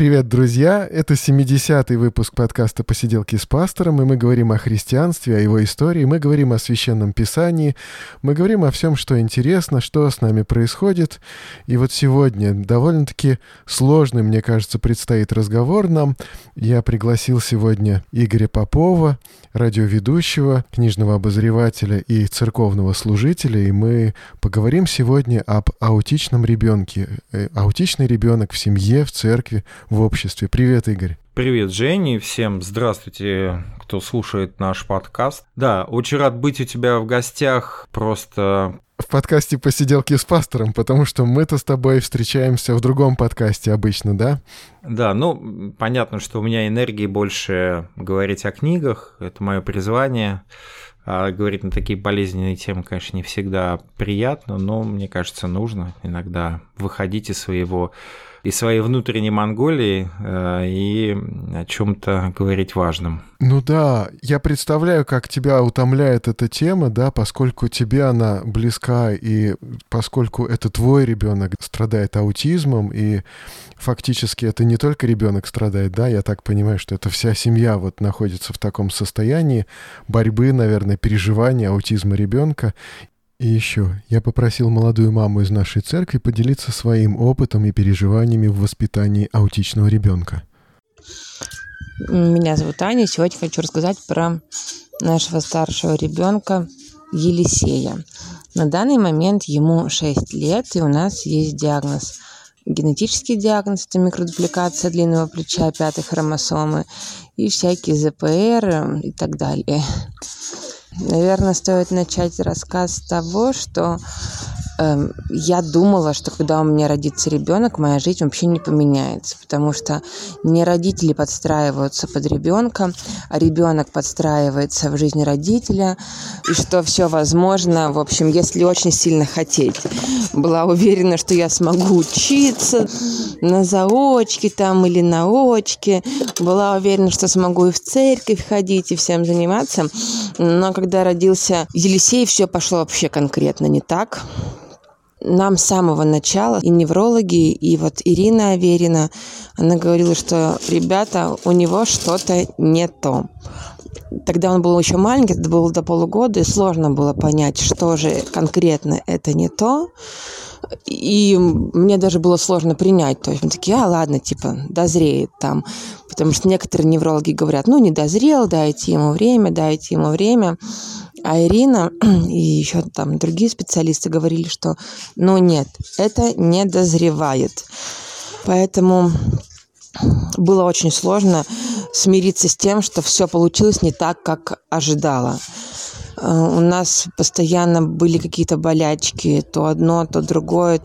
Привет, друзья! Это 70-й выпуск подкаста «Посиделки с пастором», и мы говорим о христианстве, о его истории, мы говорим о Священном Писании, мы говорим о всем, что интересно, что с нами происходит. И вот сегодня довольно-таки сложный, мне кажется, предстоит разговор нам. Я пригласил сегодня Игоря Попова, радиоведущего, книжного обозревателя и церковного служителя, и мы поговорим сегодня об аутичном ребенке. Э, аутичный ребенок в семье, в церкви, в обществе. Привет, Игорь. Привет, Женя, всем здравствуйте, кто слушает наш подкаст. Да, очень рад быть у тебя в гостях, просто в подкасте «Посиделки с пастором», потому что мы-то с тобой встречаемся в другом подкасте обычно, да? Да, ну, понятно, что у меня энергии больше говорить о книгах, это мое призвание. А говорить на такие болезненные темы, конечно, не всегда приятно, но мне кажется, нужно иногда выходить из своего и своей внутренней Монголии э, и о чем-то говорить важном. Ну да, я представляю, как тебя утомляет эта тема, да, поскольку тебе она близка, и поскольку это твой ребенок страдает аутизмом, и фактически это не только ребенок страдает, да, я так понимаю, что это вся семья вот находится в таком состоянии борьбы, наверное, переживания аутизма ребенка. И еще, я попросил молодую маму из нашей церкви поделиться своим опытом и переживаниями в воспитании аутичного ребенка. Меня зовут Аня, сегодня хочу рассказать про нашего старшего ребенка Елисея. На данный момент ему 6 лет, и у нас есть диагноз генетический диагноз, это микродупликация длинного плеча пятой хромосомы и всякие ЗПР и так далее. Наверное, стоит начать рассказ с того, что я думала, что когда у меня родится ребенок, моя жизнь вообще не поменяется, потому что не родители подстраиваются под ребенка, а ребенок подстраивается в жизнь родителя, и что все возможно, в общем, если очень сильно хотеть. Была уверена, что я смогу учиться на заочке там или на очке, была уверена, что смогу и в церковь ходить, и всем заниматься, но когда родился Елисей, все пошло вообще конкретно не так нам с самого начала и неврологи, и вот Ирина Аверина, она говорила, что ребята, у него что-то не то. Тогда он был еще маленький, это было до полугода, и сложно было понять, что же конкретно это не то. И мне даже было сложно принять. То есть мы такие, а ладно, типа, дозреет там. Потому что некоторые неврологи говорят, ну, не дозрел, дайте ему время, дайте ему время. А Ирина и еще там другие специалисты говорили, что ну нет, это не дозревает. Поэтому было очень сложно смириться с тем, что все получилось не так, как ожидала. Э, у нас постоянно были какие-то болячки, то одно, то другое.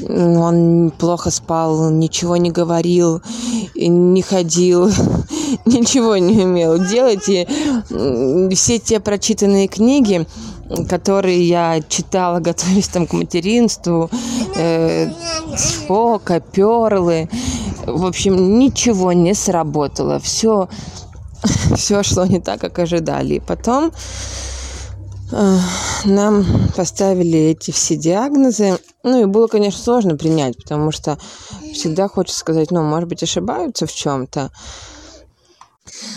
Он плохо спал, ничего не говорил, не ходил, ничего не умел делать. И все те прочитанные книги, которые я читала, готовясь там к материнству, э, Спока, Перлы, в общем, ничего не сработало. Все, все шло не так, как ожидали. И потом нам поставили эти все диагнозы. Ну и было, конечно, сложно принять, потому что всегда хочется сказать, ну, может быть, ошибаются в чем-то.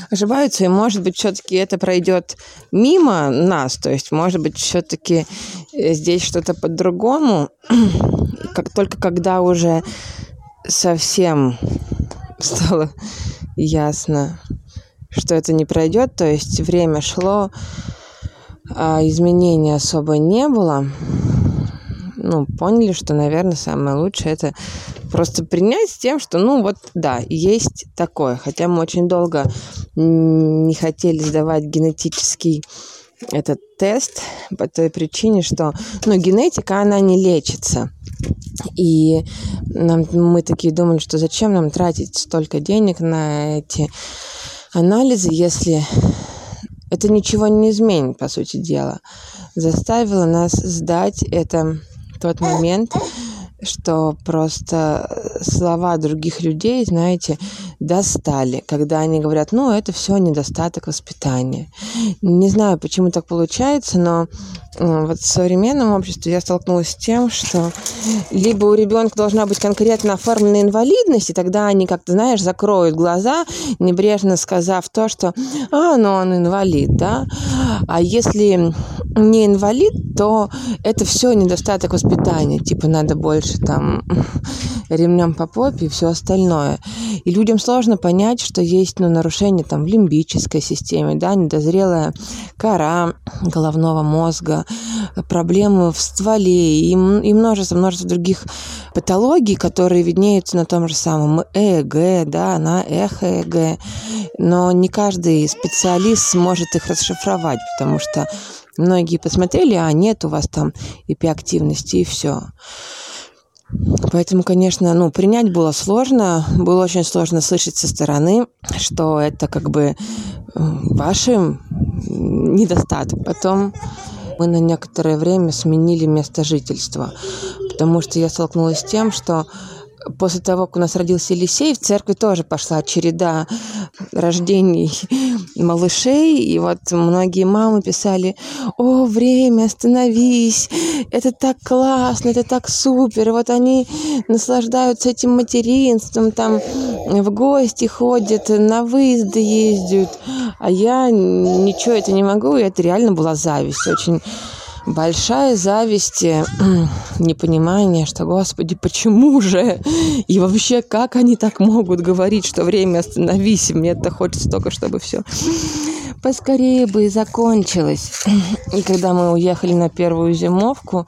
Ошибаются, и, может быть, все-таки это пройдет мимо нас, то есть, может быть, все-таки э, здесь что-то по-другому. Как только когда уже совсем стало ясно, что это не пройдет, то есть время шло, а изменений особо не было. Ну, поняли, что, наверное, самое лучшее это просто принять с тем, что, ну, вот, да, есть такое. Хотя мы очень долго не хотели сдавать генетический этот тест по той причине, что, ну, генетика, она не лечится. И нам, мы такие думали, что зачем нам тратить столько денег на эти анализы, если это ничего не изменит, по сути дела. Заставило нас сдать это тот момент, что просто слова других людей, знаете, достали, когда они говорят, ну, это все недостаток воспитания. Не знаю, почему так получается, но э, вот в современном обществе я столкнулась с тем, что либо у ребенка должна быть конкретно оформленная инвалидность, и тогда они как-то, знаешь, закроют глаза, небрежно сказав то, что «а, ну он инвалид», да, а если не инвалид, то это все недостаток воспитания, типа надо больше там ремнем по попе и все остальное. И людям сложно понять, что есть ну, нарушение там в лимбической системе, да, недозрелая кора головного мозга, проблемы в стволе и, и множество, множество других патологий, которые виднеются на том же самом ЭЭГ, да, на эхоЭГ, но не каждый специалист сможет их расшифровать, потому что многие посмотрели, а нет у вас там эпиактивности и все. Поэтому, конечно, ну, принять было сложно. Было очень сложно слышать со стороны, что это как бы вашим недостаток. Потом мы на некоторое время сменили место жительства, потому что я столкнулась с тем, что после того, как у нас родился Елисей, в церкви тоже пошла череда рождений малышей. И вот многие мамы писали, о, время, остановись, это так классно, это так супер. И вот они наслаждаются этим материнством, там в гости ходят, на выезды ездят. А я ничего это не могу, и это реально была зависть очень большая зависть, э, непонимание, что, Господи, почему же? И вообще, как они так могут говорить, что время остановись? Мне-то хочется только, чтобы все поскорее бы и закончилось. И когда мы уехали на первую зимовку,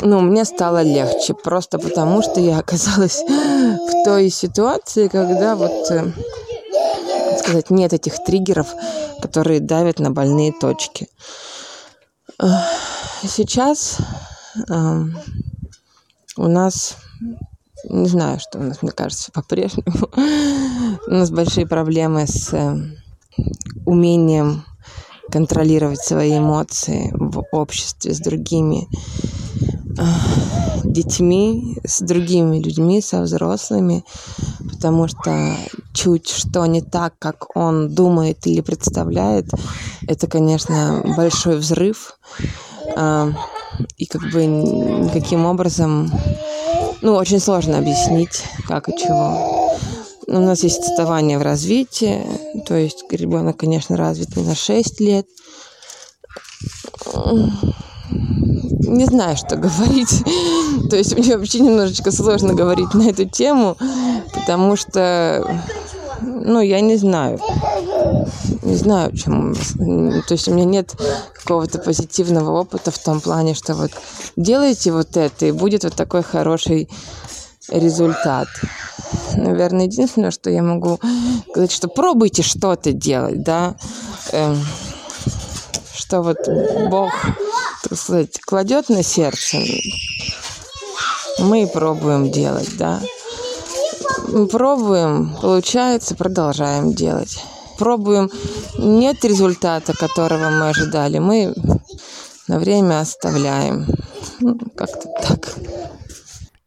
ну, мне стало легче, просто потому что я оказалась в той ситуации, когда вот, э, сказать, нет этих триггеров, которые давят на больные точки. Сейчас э, у нас, не знаю, что у нас, мне кажется, по-прежнему, у нас большие проблемы с э, умением контролировать свои эмоции в обществе с другими э, детьми, с другими людьми, со взрослыми, потому что чуть что не так, как он думает или представляет, это, конечно, большой взрыв. А, и как бы никаким образом, ну, очень сложно объяснить, как и чего. У нас есть отставание в развитии, то есть ребенок, конечно, развит не на 6 лет. Не знаю, что говорить. То есть мне вообще немножечко сложно говорить на эту тему, потому что ну, я не знаю. Не знаю, чем... То есть у меня нет какого-то позитивного опыта в том плане, что вот делайте вот это, и будет вот такой хороший результат. Наверное, единственное, что я могу сказать, что пробуйте что-то делать, да, эм, что вот Бог, так сказать, кладет на сердце, мы пробуем делать, да. Пробуем, получается, продолжаем делать. Пробуем, нет результата, которого мы ожидали, мы на время оставляем. Ну, как-то так.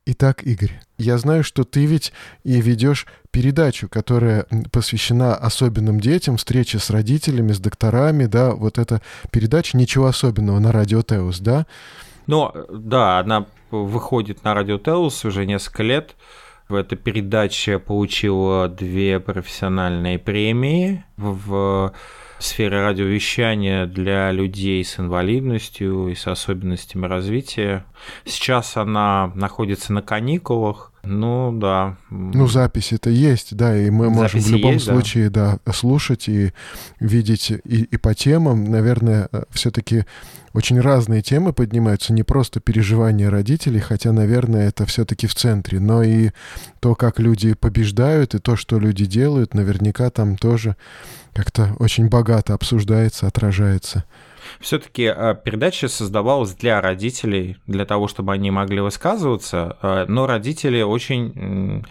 Итак, Игорь, я знаю, что ты ведь и ведешь передачу, которая посвящена особенным детям, встрече с родителями, с докторами, да, вот эта передача «Ничего особенного» на радио Теус, да? Ну, да, она выходит на радио Теус уже несколько лет. Эта передача получила две профессиональные премии в сфере радиовещания для людей с инвалидностью и с особенностями развития. Сейчас она находится на каникулах, ну да. Ну запись это есть, да, и мы Записи можем в любом есть, случае, да. да, слушать и видеть и, и по темам, наверное, э, все-таки очень разные темы поднимаются, не просто переживания родителей, хотя, наверное, это все-таки в центре, но и то, как люди побеждают, и то, что люди делают, наверняка там тоже как-то очень богато обсуждается, отражается. Все-таки э, передача создавалась для родителей, для того, чтобы они могли высказываться, э, но родители очень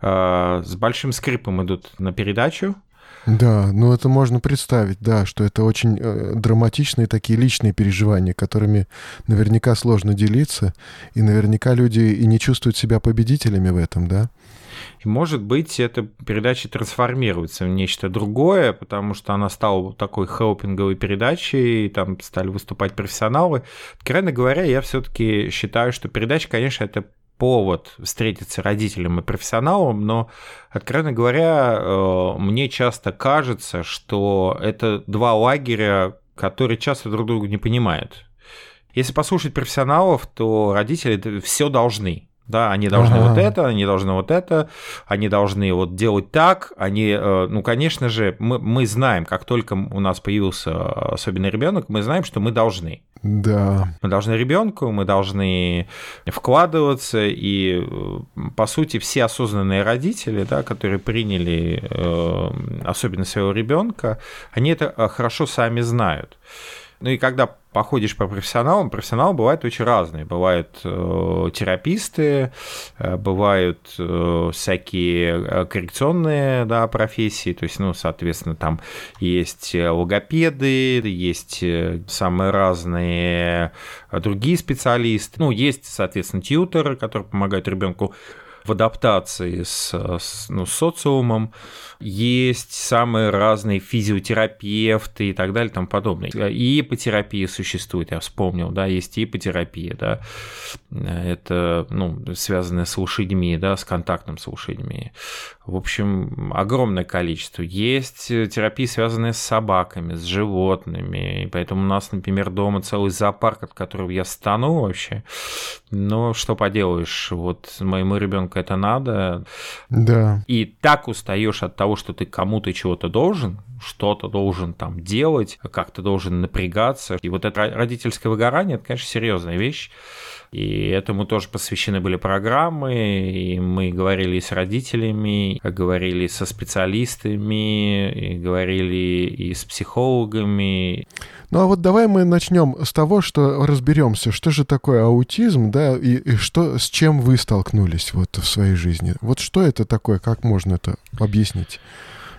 э, с большим скрипом идут на передачу, Да, ну это можно представить, да, что это очень драматичные такие личные переживания, которыми наверняка сложно делиться, и наверняка люди и не чувствуют себя победителями в этом, да? И, может быть, эта передача трансформируется в нечто другое, потому что она стала такой хелпинговой передачей, и там стали выступать профессионалы. Откровенно говоря, я все-таки считаю, что передача, конечно, это повод встретиться родителям и профессионалам, но, откровенно говоря, э, мне часто кажется, что это два лагеря, которые часто друг друга не понимают. Если послушать профессионалов, то родители все должны. Да, они должны ага. вот это, они должны вот это, они должны вот делать так, они, э, ну, конечно же, мы, мы знаем, как только у нас появился особенный ребенок, мы знаем, что мы должны. Да. Мы должны ребенку, мы должны вкладываться, и, э, по сути, все осознанные родители, да, которые приняли э, особенно своего ребенка, они это хорошо сами знают. Ну и когда походишь по профессионалам, профессионалы бывают очень разные. Бывают э, тераписты, э, бывают э, всякие э, коррекционные да, профессии, то есть, ну, соответственно, там есть логопеды, есть э, самые разные другие специалисты. Ну, есть, соответственно, тьютеры, которые помогают ребенку в адаптации с, с, ну, с социумом есть самые разные физиотерапевты и так далее и тому подобное. И ипотерапия существует, я вспомнил, да, есть ипотерапия, да, это, ну, связанная с лошадьми, да, с контактом с лошадьми. В общем, огромное количество. Есть терапии, связанные с собаками, с животными, и поэтому у нас, например, дома целый зоопарк, от которого я стану вообще. Но что поделаешь, вот моему ребенку это надо. Да. И так устаешь от того, того, что ты кому-то чего-то должен, что-то должен там делать, как-то должен напрягаться. И вот это родительское выгорание, это, конечно, серьезная вещь. И этому тоже посвящены были программы, и мы говорили с родителями, говорили со специалистами, и говорили и с психологами. Ну а вот давай мы начнем с того, что разберемся, что же такое аутизм, да, и, и что, с чем вы столкнулись вот в своей жизни. Вот что это такое, как можно это объяснить?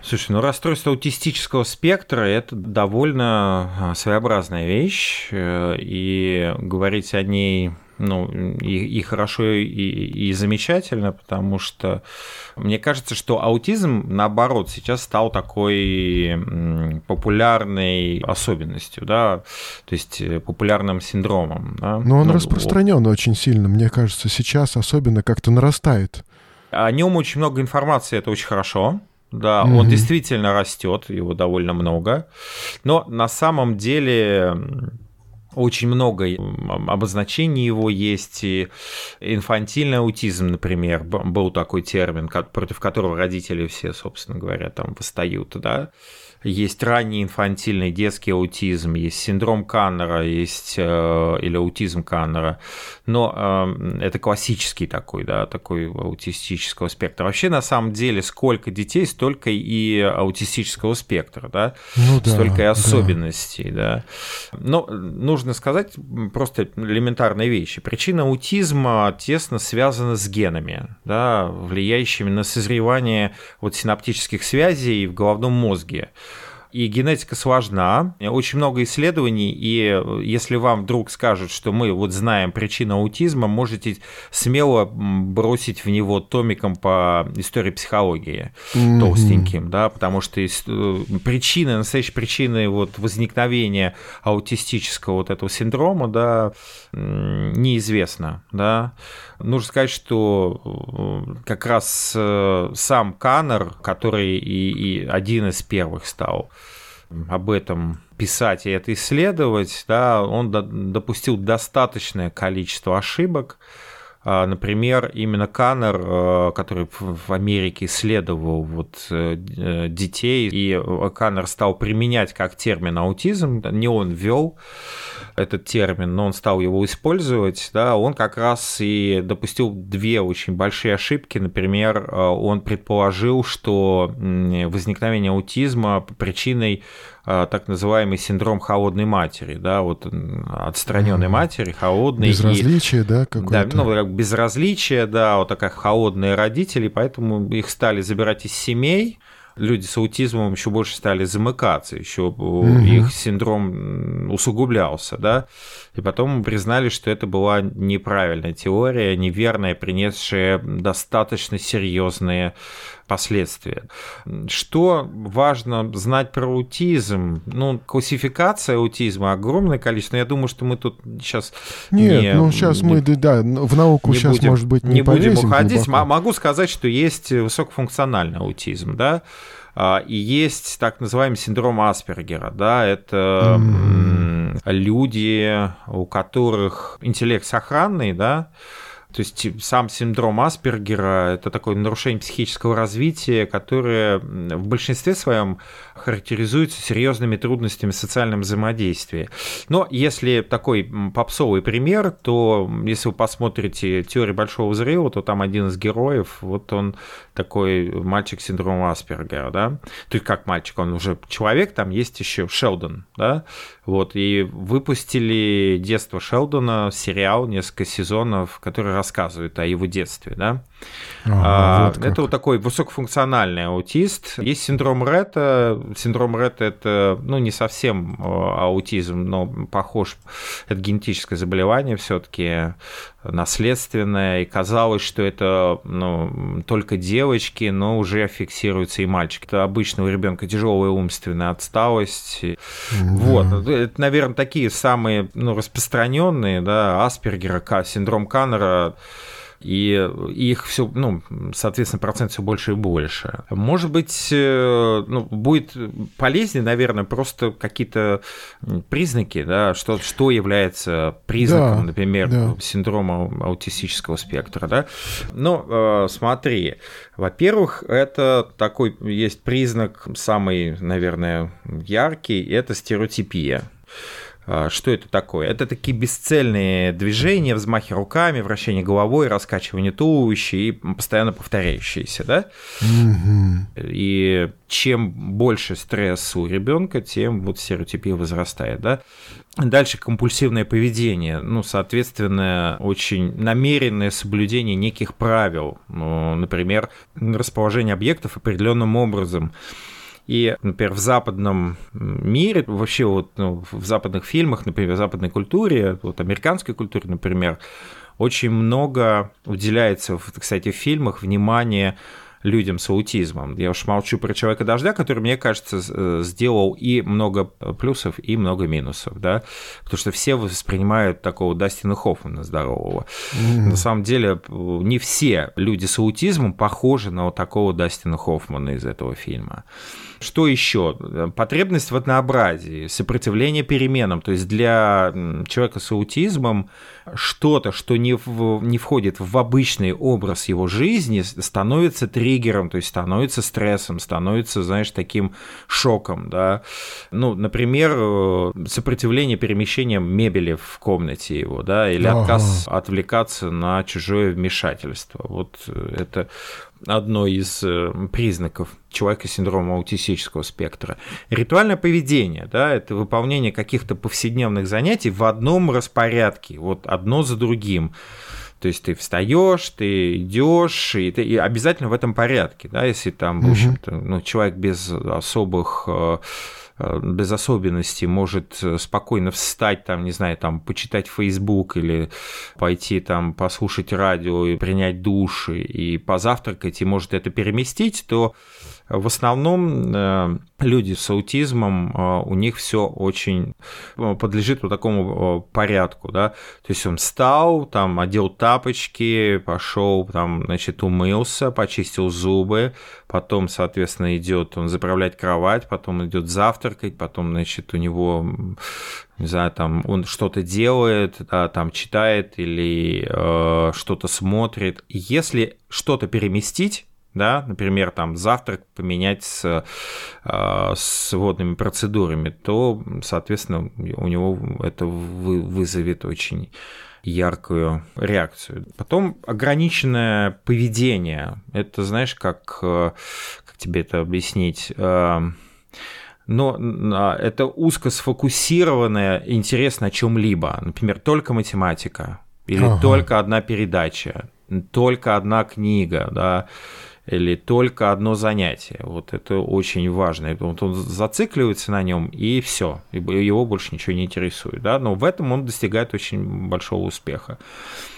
Слушай, ну расстройство аутистического спектра – это довольно а, своеобразная вещь, э, и говорить о ней ну, и, и хорошо, и, и замечательно, потому что мне кажется, что аутизм, наоборот, сейчас стал такой популярной особенностью, да, то есть э, популярным синдромом. Да? Но он ну, распространен очень сильно, мне кажется, сейчас особенно как-то нарастает. О нем очень много информации, это очень хорошо. Да, угу. он действительно растет, его довольно много. Но на самом деле очень много обозначений его есть, и инфантильный аутизм, например, был такой термин, против которого родители все, собственно говоря, там восстают, да, есть ранний инфантильный детский аутизм, есть синдром Каннера, есть э, или аутизм Каннера, но э, это классический такой, да, такой аутистического спектра. Вообще, на самом деле, сколько детей, столько и аутистического спектра, да, ну, да столько и особенностей, да. да. Но нужно сказать просто элементарные вещи. Причина аутизма тесно связана с генами, да, влияющими на созревание вот синаптических связей в головном мозге и генетика сложна, очень много исследований, и э, если вам вдруг скажут, что мы вот знаем причину аутизма, можете смело бросить в него томиком по истории психологии mm-hmm. толстеньким, да, потому что э, причины, настоящие причины вот возникновения аутистического вот этого синдрома, да, неизвестно, да. Нужно сказать, что э, как раз сам Каннер, который и, и один из первых стал об этом писать и это исследовать, да, он допустил достаточное количество ошибок, Например, именно Каннер, э, который в Америке исследовал вот э, детей, и Каннер стал применять как термин аутизм, не он ввел этот термин, но он стал его использовать, да, он как раз и допустил две очень большие ошибки. Например, э, он предположил, что возникновение аутизма причиной а, так называемый синдром холодной матери, да, вот отстраненной mm-hmm. матери, холодной. Безразличие, и, да, какое-то. Да, ну, как безразличие, да, вот такая холодные родители, поэтому их стали забирать из семей, люди с аутизмом еще больше стали замыкаться, еще угу. их синдром усугублялся, да, и потом признали, что это была неправильная теория, неверная, принесшая достаточно серьезные последствия. Что важно знать про аутизм? Ну, классификация аутизма огромное количество. Я думаю, что мы тут сейчас нет, не, ну сейчас не, мы да в науку сейчас будем, может быть не, не будем уходить. Глубоко. Могу сказать, что есть высокофункциональный аутизм, да, а, и есть так называемый синдром Аспергера, да, это mm. люди, у которых интеллект сохранный, да, то есть сам синдром Аспергера – это такое нарушение психического развития, которое в большинстве своем характеризуется серьезными трудностями в социальном взаимодействии. Но если такой попсовый пример, то если вы посмотрите «Теорию большого взрыва», то там один из героев, вот он такой мальчик с синдромом Аспергера, да, то есть как мальчик, он уже человек, там есть еще Шелдон, да, вот, и выпустили «Детство Шелдона», сериал, несколько сезонов, который рассказывает о его детстве, да. А, вот это вот такой высокофункциональный аутист. Есть синдром Ретта. Синдром Ретта – это, ну, не совсем а, аутизм, но похож, это генетическое заболевание все таки наследственное, и казалось, что это ну, только девочки, но уже фиксируется и мальчик. Это обычно у ребенка тяжелая умственная отсталость. Mm-hmm. Вот, это, наверное, такие самые ну, распространенные, да, Аспергера, синдром Каннера, и их все, ну, соответственно, процент все больше и больше. Может быть, э, ну, будет полезнее, наверное, просто какие-то признаки, да, что, что является признаком, да, например, да. синдрома аутистического спектра, да. Но э, смотри, во-первых, это такой есть признак самый, наверное, яркий, это стереотипия. А, что это такое? Это такие бесцельные движения, взмахи руками, вращение головой, раскачивание туловища и постоянно повторяющиеся, да? Mm-hmm. И чем больше стресс у ребенка, тем вот стереотипия возрастает, да? Дальше компульсивное поведение, ну, соответственно, очень намеренное соблюдение неких правил, ну, например, расположение объектов определенным образом, и, например, в западном мире, вообще вот ну, в западных фильмах, например, в западной культуре, вот американской культуре, например, очень много уделяется, кстати, в фильмах внимания людям с аутизмом. Я уж молчу про человека дождя, который, мне кажется, э, сделал и много плюсов, и много минусов, да, потому что все воспринимают такого Дастина Хоффмана здорового. Mm-hmm. На самом деле, не все люди с аутизмом похожи на вот такого Дастина Хоффмана из этого фильма. Что еще? Потребность в однообразии, сопротивление переменам. То есть для человека с аутизмом что-то, что не, в, не входит в обычный образ его жизни, становится триггером, то есть становится стрессом, становится, знаешь, таким шоком. Да? Ну, например, э, сопротивление перемещением мебели в комнате его, да, или отказ ага. отвлекаться на чужое вмешательство. Вот э, это одно из э, признаков человека с синдромом аутистического спектра. Ритуальное поведение, да, это выполнение каких-то повседневных занятий в одном распорядке, вот одно за другим. То есть ты встаешь, ты идешь, и, ты, и обязательно в этом порядке, да, если там, в общем-то, ну, человек без особых э, Э, без особенностей может э, спокойно встать, там, не знаю, там, почитать Facebook или пойти там послушать радио и принять душ и позавтракать, и может это переместить, то в основном э, люди с аутизмом, э, у них все очень э, подлежит вот такому порядку, да, то есть он встал, там, одел тапочки, пошел, там, значит, умылся, почистил зубы, потом, соответственно, идет он заправлять кровать, потом идет завтракать, потом, значит, у него не знаю, там он что-то делает, да, там читает или э, что-то смотрит. Если что-то переместить, да, например, там завтрак поменять с, а, с водными процедурами, то, соответственно, у него это вызовет очень яркую реакцию. Потом ограниченное поведение. Это, знаешь, как, э, как тебе это объяснить? Э, но а, это узко сфокусированное интерес на чем-либо. Например, только математика или ага. только одна передача, только одна книга, да, или только одно занятие. Вот это очень важно. Вот он зацикливается на нем, и все. Его больше ничего не интересует. Да? Но в этом он достигает очень большого успеха.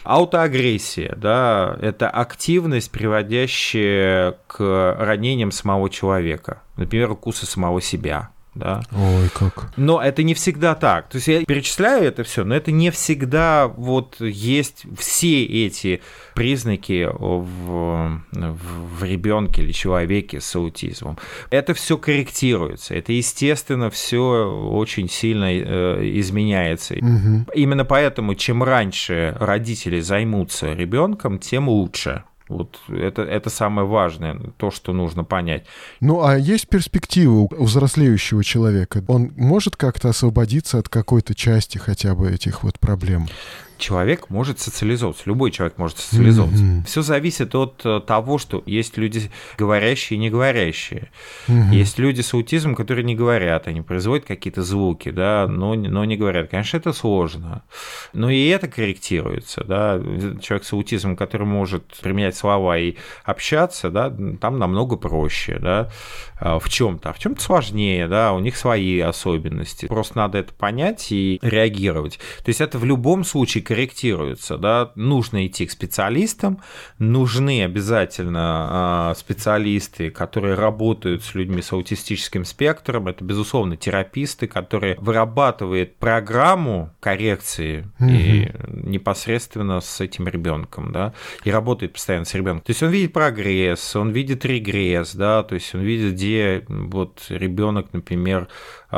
Аутоагрессия, да, это активность, приводящая к ранениям самого человека. Например, укусы самого себя да. Ой, как. Но это не всегда так. То есть я перечисляю это все, но это не всегда вот есть все эти признаки в, в, ребенке или человеке с аутизмом. Это все корректируется. Это, естественно, все очень сильно э, изменяется. Угу. Именно поэтому, чем раньше родители займутся ребенком, тем лучше. Вот это, это самое важное, то, что нужно понять. Ну, а есть перспективы у взрослеющего человека? Он может как-то освободиться от какой-то части хотя бы этих вот проблем? Человек может социализовываться, любой человек может социализовываться. Mm-hmm. Все зависит от э, того, что есть люди говорящие и не говорящие. Mm-hmm. Есть люди с аутизмом, которые не говорят, они производят какие-то звуки, да, но, но не говорят. Конечно, это сложно. Но и это корректируется, да. Человек с аутизмом, который может применять слова и общаться, да, там намного проще, да, а, в чем-то. А в чем-то сложнее, да, у них свои особенности. Просто надо это понять и реагировать. То есть это в любом случае корректируется, да, нужно идти к специалистам, нужны обязательно а, специалисты, которые работают с людьми с аутистическим спектром, это, безусловно, тераписты, которые вырабатывают программу коррекции угу. и непосредственно с этим ребенком, да, и работает постоянно с ребенком. То есть он видит прогресс, он видит регресс, да, то есть он видит, где вот ребенок, например,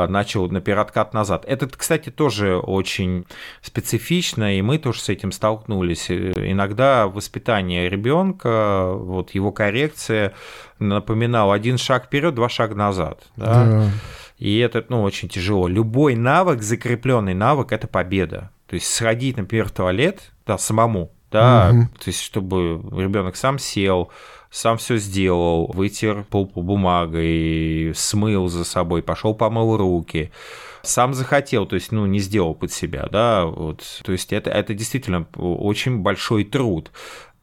начал на откат назад. Это, кстати, тоже очень специфично, и мы тоже с этим столкнулись. Иногда воспитание ребенка, вот его коррекция напоминал один шаг вперед, два шага назад. Да? Да. И это ну, очень тяжело. Любой навык, закрепленный навык, это победа. То есть сходить, например, в туалет, да, самому, да, угу. то есть чтобы ребенок сам сел, сам все сделал, вытер пол бумагой, смыл за собой, пошел помыл руки, сам захотел, то есть, ну, не сделал под себя, да, вот, то есть это, это действительно очень большой труд.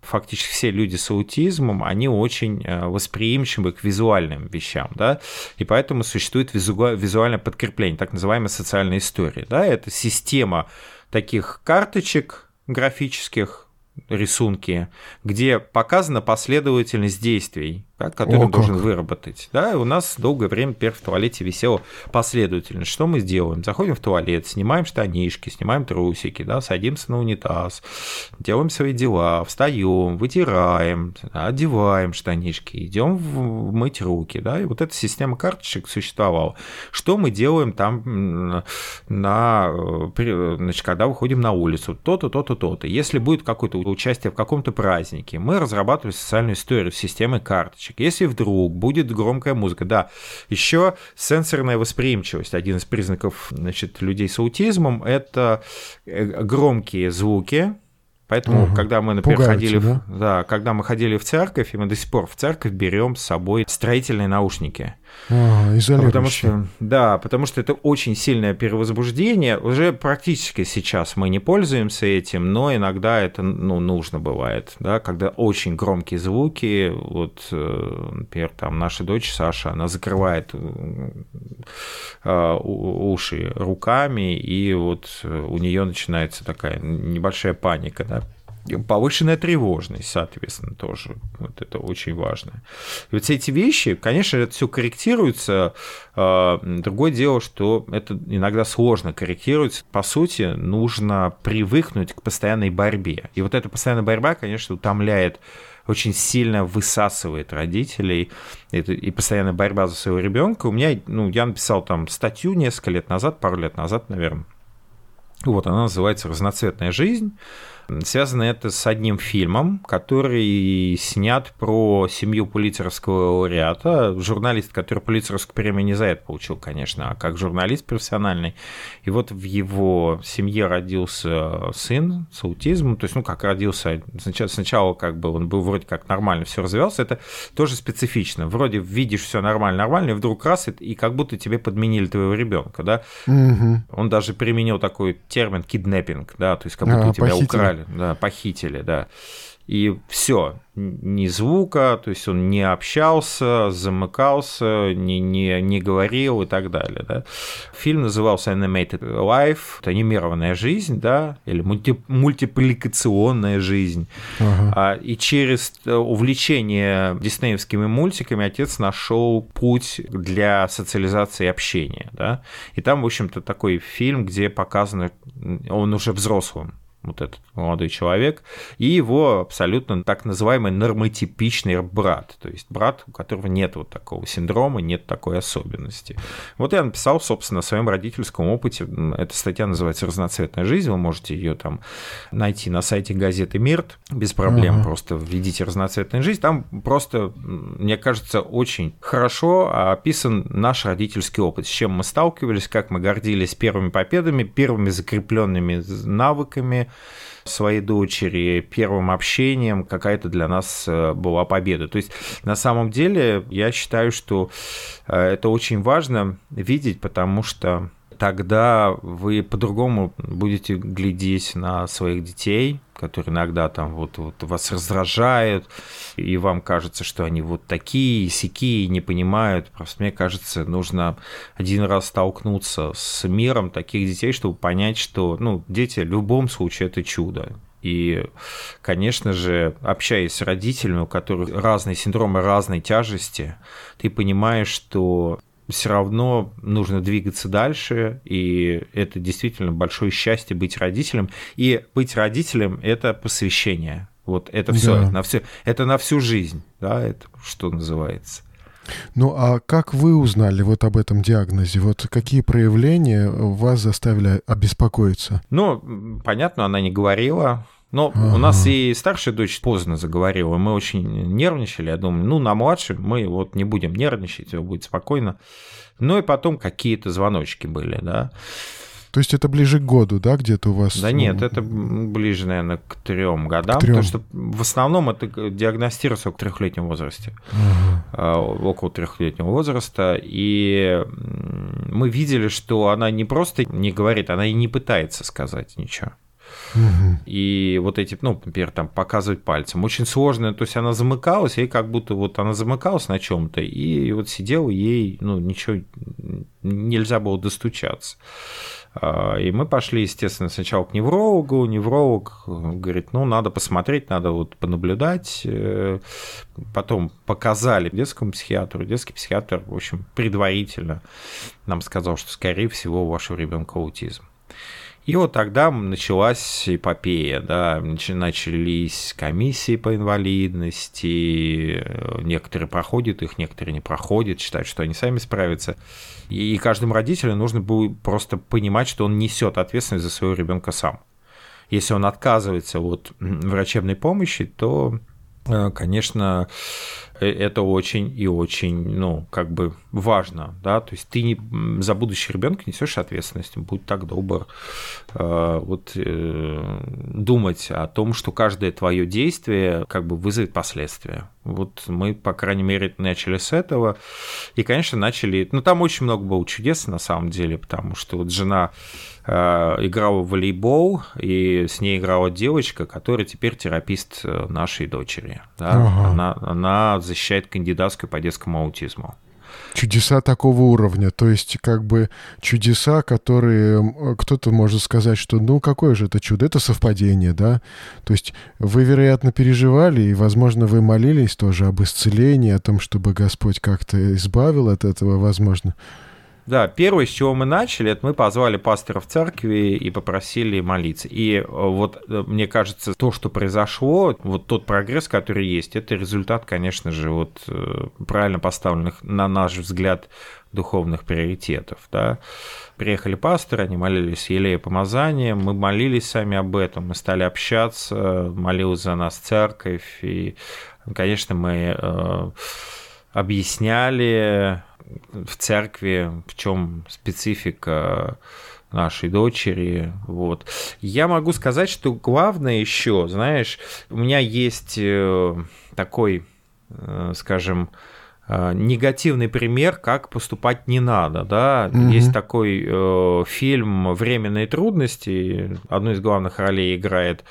Фактически все люди с аутизмом, они очень э, восприимчивы к визуальным вещам, да, и поэтому существует визуальное подкрепление, так называемая социальная история, да, это система таких карточек графических, рисунки, где показана последовательность действий который О, должен выработать. Да, и у нас долгое время, например, в туалете висело последовательно. Что мы сделаем? Заходим в туалет, снимаем штанишки, снимаем трусики, да, садимся на унитаз, делаем свои дела, встаем, вытираем, одеваем штанишки, идем мыть руки, да, и вот эта система карточек существовала. Что мы делаем там на, значит, когда выходим на улицу? То-то, то-то, то-то. Если будет какое-то участие в каком-то празднике, мы разрабатываем социальную историю системы карточек датчик. Если вдруг будет громкая музыка, да, еще сенсорная восприимчивость. Один из признаков значит, людей с аутизмом – это э, громкие звуки, Поэтому, угу. когда мы, например, Пугаете, ходили, да? В, да, когда мы ходили в церковь, и мы до сих пор в церковь берем с собой строительные наушники. А, потому что, да, потому что это очень сильное перевозбуждение. Уже практически сейчас мы не пользуемся этим, но иногда это ну, нужно бывает, да, когда очень громкие звуки. Вот, э, например, там наша дочь Саша, она закрывает э, уши руками, и вот у нее начинается такая небольшая паника, да, повышенная тревожность, соответственно, тоже. Вот это очень важно. И вот все эти вещи, конечно, это все корректируется. А, другое дело, что это иногда сложно корректируется. По сути, нужно привыкнуть к постоянной борьбе. И вот эта постоянная борьба, конечно, утомляет очень сильно высасывает родителей это, и постоянная борьба за своего ребенка. У меня, ну, я написал там статью несколько лет назад, пару лет назад, наверное. Вот, она называется «Разноцветная жизнь». Связано это с одним фильмом, который снят про семью Пулицеровского лауреата. Журналист, который Пулицеровскую премию не за это получил, конечно, а как журналист профессиональный. И вот в его семье родился сын с аутизмом. То есть, ну, как родился, сначала, сначала как бы он был вроде как нормально, все развивался. Это тоже специфично. Вроде видишь все нормально, нормально, и вдруг раз, и как будто тебе подменили твоего ребенка, да. Угу. Он даже применил такой термин киднеппинг, да, то есть как будто а, у тебя похитили. украли Украли, да, похитили, да и все, ни звука, то есть он не общался, замыкался, не, не, не говорил и так далее. Да. Фильм назывался Animated Life, это анимированная жизнь, да, или мульти, мультипликационная жизнь. Ага. А, и через увлечение диснеевскими мультиками отец нашел путь для социализации и общения. Да. И там, в общем-то, такой фильм, где показано, он уже взрослым вот этот молодой человек, и его абсолютно так называемый нормотипичный брат, то есть брат, у которого нет вот такого синдрома, нет такой особенности. Вот я написал, собственно, о своем родительском опыте. Эта статья называется «Разноцветная жизнь», вы можете ее там найти на сайте газеты «Мирт» без проблем, uh-huh. просто введите «Разноцветная жизнь», там просто, мне кажется, очень хорошо описан наш родительский опыт, с чем мы сталкивались, как мы гордились первыми победами, первыми закрепленными навыками, своей дочери, первым общением какая-то для нас э, была победа. То есть на самом деле я считаю, что э, это очень важно видеть, потому что тогда вы по-другому будете глядеть на своих детей, которые иногда там вот, вот вас раздражают, и вам кажется, что они вот такие, сякие, не понимают. Просто мне кажется, нужно один раз столкнуться с миром таких детей, чтобы понять, что ну, дети в любом случае это чудо. И, конечно же, общаясь с родителями, у которых разные синдромы разной тяжести, ты понимаешь, что все равно нужно двигаться дальше, и это действительно большое счастье быть родителем. И быть родителем – это посвящение. Вот это все, да. на все, это на всю жизнь, да, это что называется. Ну а как вы узнали вот об этом диагнозе? Вот какие проявления вас заставили обеспокоиться? Ну, понятно, она не говорила. Но ага. у нас и старшая дочь поздно заговорила, мы очень нервничали, я думаю, ну, на младшей мы вот не будем нервничать, все будет спокойно. Ну и потом какие-то звоночки были, да. То есть это ближе к году, да, где-то у вас? Да нет, это ближе, наверное, к трем годам, к трем. потому что в основном это диагностируется в трехлетнем возрасте, ага. около трехлетнего возраста, и мы видели, что она не просто не говорит, она и не пытается сказать ничего. И вот эти, ну, например, там показывать пальцем. Очень сложно, то есть она замыкалась, и как будто вот она замыкалась на чем-то, и вот сидела, ей, ну, ничего нельзя было достучаться. А, и мы пошли, естественно, сначала к неврологу. Невролог говорит, ну, надо посмотреть, надо вот понаблюдать. Э, потом показали детскому психиатру. Детский психиатр, в общем, предварительно нам сказал, что, скорее всего, у вашего ребенка аутизм. И вот тогда началась эпопея, да, начались комиссии по инвалидности, некоторые проходят их, некоторые не проходят, считают, что они сами справятся. И каждому родителю нужно было просто понимать, что он несет ответственность за своего ребенка сам. Если он отказывается от врачебной помощи, то, э, конечно, это очень и очень, ну, как бы важно, да, то есть ты не, за будущий ребенка несешь ответственность, будь так добр, э, вот э, думать о том, что каждое твое действие как бы вызовет последствия. Вот мы, по крайней мере, начали с этого, и, конечно, начали, ну, там очень много было чудес на самом деле, потому что вот жена Э, играла в волейбол, и с ней играла девочка, которая теперь терапист э, нашей дочери. Да? Ага. Она, она защищает кандидатскую по детскому аутизму. Чудеса такого уровня, то есть как бы чудеса, которые кто-то может сказать, что ну какое же это чудо, это совпадение, да? То есть вы, вероятно, переживали, и, возможно, вы молились тоже об исцелении, о том, чтобы Господь как-то избавил от этого, возможно. Да, первое, с чего мы начали, это мы позвали пастора в церкви и попросили молиться. И э, вот э, мне кажется, то, что произошло, вот тот прогресс, который есть, это результат, конечно же, вот э, правильно поставленных, на наш взгляд, духовных приоритетов. Да. Приехали пасторы, они молились елея помазания, мы молились сами об этом, мы стали общаться, молилась за нас церковь, и, конечно, мы объясняли в церкви, в чем специфика нашей дочери. Вот. Я могу сказать, что главное еще, знаешь, у меня есть э, такой, э, скажем, э, негативный пример, как поступать не надо, да. Угу. Есть такой э, фильм «Временные трудности», одну из главных ролей играет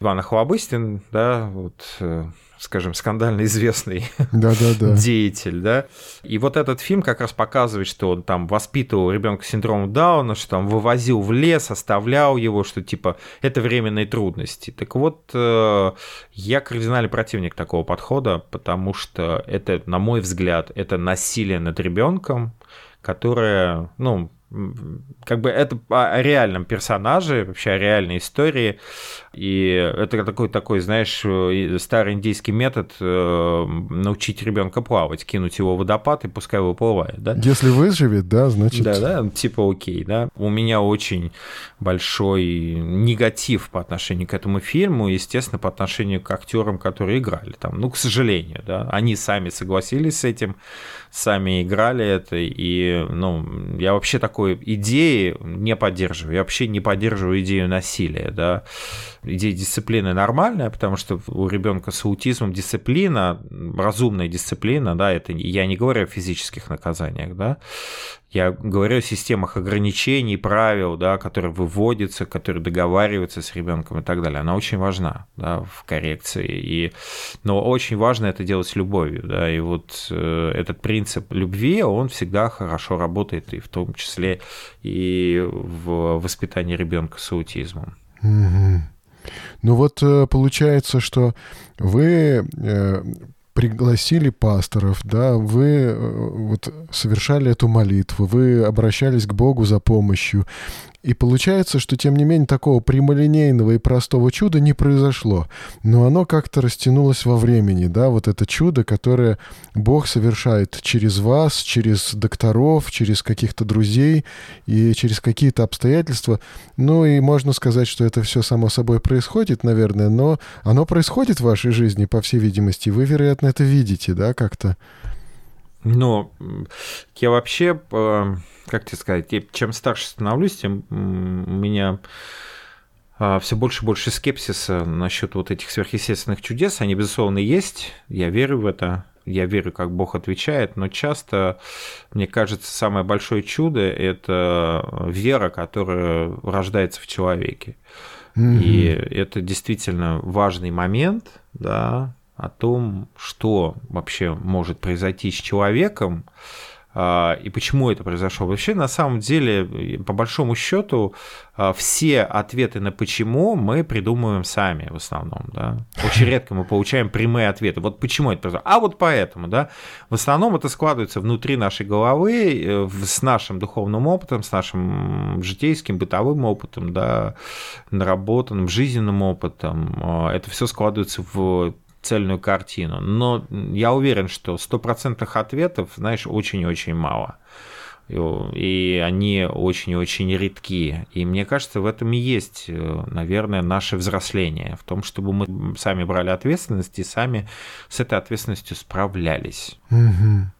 Иван Охлобыстин, да, вот скажем, скандально известный да, да, да. деятель, да. И вот этот фильм как раз показывает, что он там воспитывал ребенка с синдромом Дауна, что там вывозил в лес, оставлял его, что типа это временные трудности. Так вот, э, я кардинальный противник такого подхода, потому что это, на мой взгляд, это насилие над ребенком, которое, ну, как бы это о реальном персонаже, вообще о реальной истории. И это такой, такой, знаешь, старый индийский метод э, научить ребенка плавать, кинуть его в водопад и пускай его плавает, да? Если выживет, да, значит... Да, да, типа окей, да. У меня очень большой негатив по отношению к этому фильму, естественно, по отношению к актерам, которые играли там. Ну, к сожалению, да. Они сами согласились с этим, сами играли это, и, ну, я вообще такой идеи не поддерживаю. Я вообще не поддерживаю идею насилия, да идея дисциплины нормальная, потому что у ребенка с аутизмом дисциплина, разумная дисциплина, да, это я не говорю о физических наказаниях, да, я говорю о системах ограничений, правил, да, которые выводятся, которые договариваются с ребенком и так далее. Она очень важна да, в коррекции. И, но очень важно это делать с любовью. Да, и вот э, этот принцип любви, он всегда хорошо работает, и в том числе и в воспитании ребенка с аутизмом. Угу. Ну вот э, получается, что вы э, пригласили пасторов, да, вы э, вот совершали эту молитву, вы обращались к Богу за помощью, и получается, что тем не менее такого прямолинейного и простого чуда не произошло. Но оно как-то растянулось во времени, да, вот это чудо, которое Бог совершает через вас, через докторов, через каких-то друзей и через какие-то обстоятельства. Ну и можно сказать, что это все само собой происходит, наверное, но оно происходит в вашей жизни, по всей видимости. Вы, вероятно, это видите, да, как-то. Но я вообще как тебе сказать, чем старше становлюсь, тем у меня а, все больше и больше скепсиса насчет вот этих сверхъестественных чудес. Они, безусловно, есть. Я верю в это. Я верю, как Бог отвечает, но часто, мне кажется, самое большое чудо – это вера, которая рождается в человеке. Mm-hmm. И это действительно важный момент, да, о том, что вообще может произойти с человеком, а, и почему это произошло. Вообще, на самом деле, по большому счету, а, все ответы на почему мы придумываем сами в основном. Да? Очень редко мы получаем прямые ответы. Вот почему это произошло? А вот поэтому. Да? В основном это складывается внутри нашей головы, э, с нашим духовным опытом, с нашим житейским, бытовым опытом, да, наработанным жизненным опытом. А, это все складывается в цельную картину. Но я уверен, что стопроцентных ответов, знаешь, очень-очень мало. И они очень-очень редки. И мне кажется, в этом и есть, э, наверное, наше взросление. В том, чтобы мы сами брали ответственность и сами с этой ответственностью справлялись. Угу.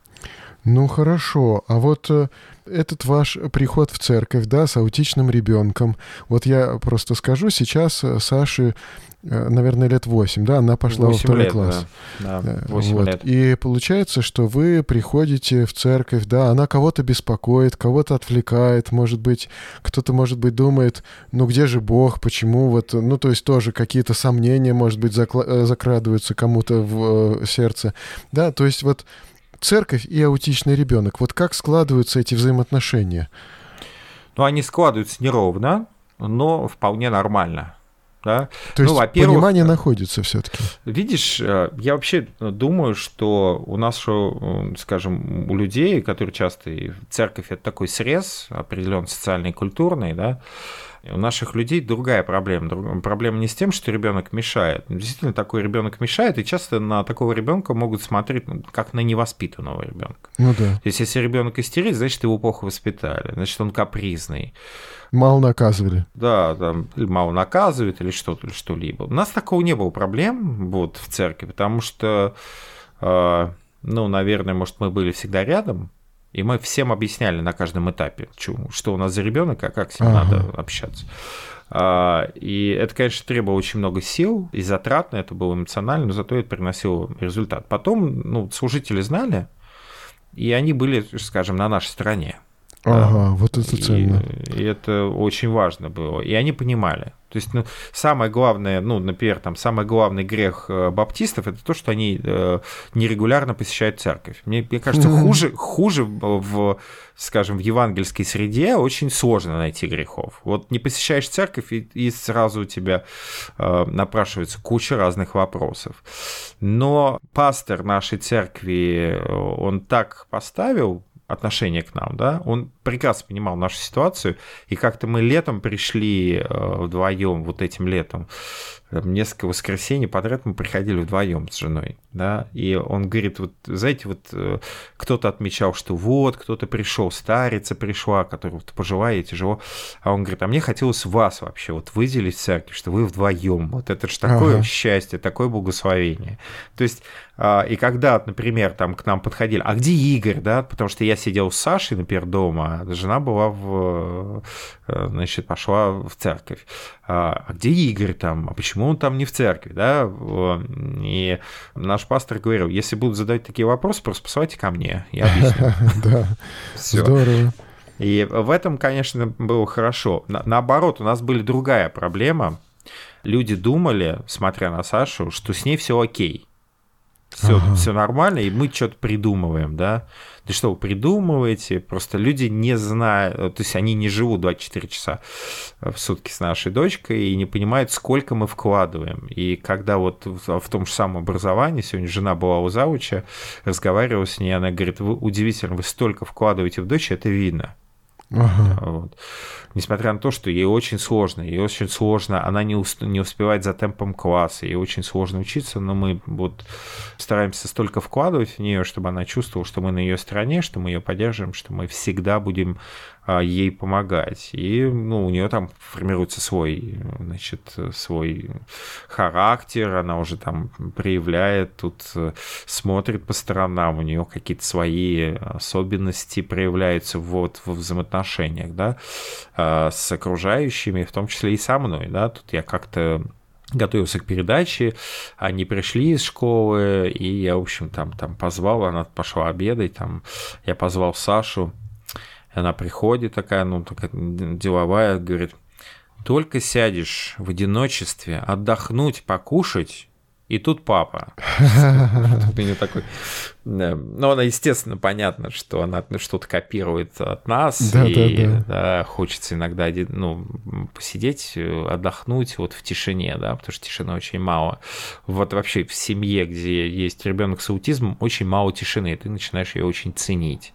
Ну хорошо, а вот э, этот ваш приход в церковь, да, с аутичным ребенком. Вот я просто скажу, сейчас э, Саше Э, наверное, лет 8, да, она пошла во второй лет, класс. Да, да 8 вот. лет. И получается, что вы приходите в церковь, да, она кого-то беспокоит, кого-то отвлекает, может быть, кто-то, может быть, думает, ну где же Бог, почему вот, ну то есть тоже какие-то сомнения, может быть, закла- э, закрадываются кому-то в э, сердце, да, то есть вот церковь и аутичный ребенок, вот как складываются эти взаимоотношения? Ну, они складываются неровно, но вполне нормально. Да? То есть ну, понимание находится все-таки. Видишь, э, я вообще думаю, что у нас, скажем, у людей, которые часто и церковь это такой срез определенный социальный, культурный, да, у наших людей другая проблема. Проблема не с тем, что ребенок мешает. Действительно, такой ребенок мешает, и часто на такого ребенка могут смотреть ну, как на невоспитанного ребенка. Ну да. То есть, если ребенок истерит, значит, его плохо воспитали, значит, он капризный. Мало наказывали. Да, там, мало наказывают, или что-то, или что-либо. У нас такого не было проблем вот, в церкви, потому что, э, ну, наверное, может, мы были всегда рядом, и мы всем объясняли на каждом этапе, что у нас за ребенок, а как с ним ага. надо общаться. А, и это, конечно, требовало очень много сил и затратно, это было эмоционально, но зато это приносило результат. Потом ну, служители знали, и они были, скажем, на нашей стороне. Ага, вот это ценно. И, и это очень важно было. И они понимали. То есть, ну, самое главное, ну, например, там, самый главный грех э, баптистов это то, что они э, нерегулярно посещают церковь. Мне, мне кажется, хуже, хуже в, скажем, в евангельской среде очень сложно найти грехов. Вот не посещаешь церковь, и, и сразу у тебя э, напрашивается куча разных вопросов. Но пастор нашей церкви, э, он так поставил отношение к нам, да, он прекрасно понимал нашу ситуацию, и как-то мы летом пришли э, вдвоем, вот этим летом, несколько воскресений подряд мы приходили вдвоем с женой, да, и он говорит, вот, знаете, вот э, кто-то отмечал, что вот, кто-то пришел, старица пришла, которая вот пожилая и тяжело, а он говорит, а мне хотелось вас вообще вот выделить в церкви, что вы вдвоем, вот это же такое ага. счастье, такое благословение. То есть, а, и когда, например, там к нам подходили, а где Игорь, да, потому что я сидел с Сашей, например, дома, а жена была в, э, значит, пошла в церковь, а, а где Игорь там, а почему он там не в церкви, да, и наш пастор говорил, если будут задавать такие вопросы, просто посылайте ко мне, я объясню. Да, здорово. И в этом, конечно, было хорошо. наоборот, у нас была другая проблема. Люди думали, смотря на Сашу, что с ней все окей все, ага. все нормально, и мы что-то придумываем, да. Да что вы придумываете? Просто люди не знают, то есть они не живут 24 часа в сутки с нашей дочкой и не понимают, сколько мы вкладываем. И когда вот в том же самом образовании, сегодня жена была у зауча, разговаривала с ней, она говорит, вы удивительно, вы столько вкладываете в дочь, это видно. Ага. Вот. Несмотря на то, что ей очень сложно, ей очень сложно, она не, усп- не успевает за темпом класса, ей очень сложно учиться, но мы вот стараемся столько вкладывать в нее, чтобы она чувствовала, что мы на ее стороне, что мы ее поддерживаем, что мы всегда будем а, ей помогать. И ну, у нее там формируется свой, значит, свой характер, она уже там проявляет, тут э, смотрит по сторонам, у нее какие-то свои особенности проявляются вот в взаимоотношениях, да, а, с окружающими, в том числе и со мной, да, тут я как-то готовился к передаче, они пришли из школы, и я, в общем, там, там позвал, она пошла обедать, там, я позвал Сашу, она приходит такая, ну, такая деловая, говорит, только сядешь в одиночестве, отдохнуть, покушать, и тут папа. Тут такой... Ну, она, естественно, понятно, что она что-то копирует от нас. Да, и, да, да. хочется иногда ну, посидеть, отдохнуть вот в тишине, да, потому что тишины очень мало. Вот вообще в семье, где есть ребенок с аутизмом, очень мало тишины, и ты начинаешь ее очень ценить.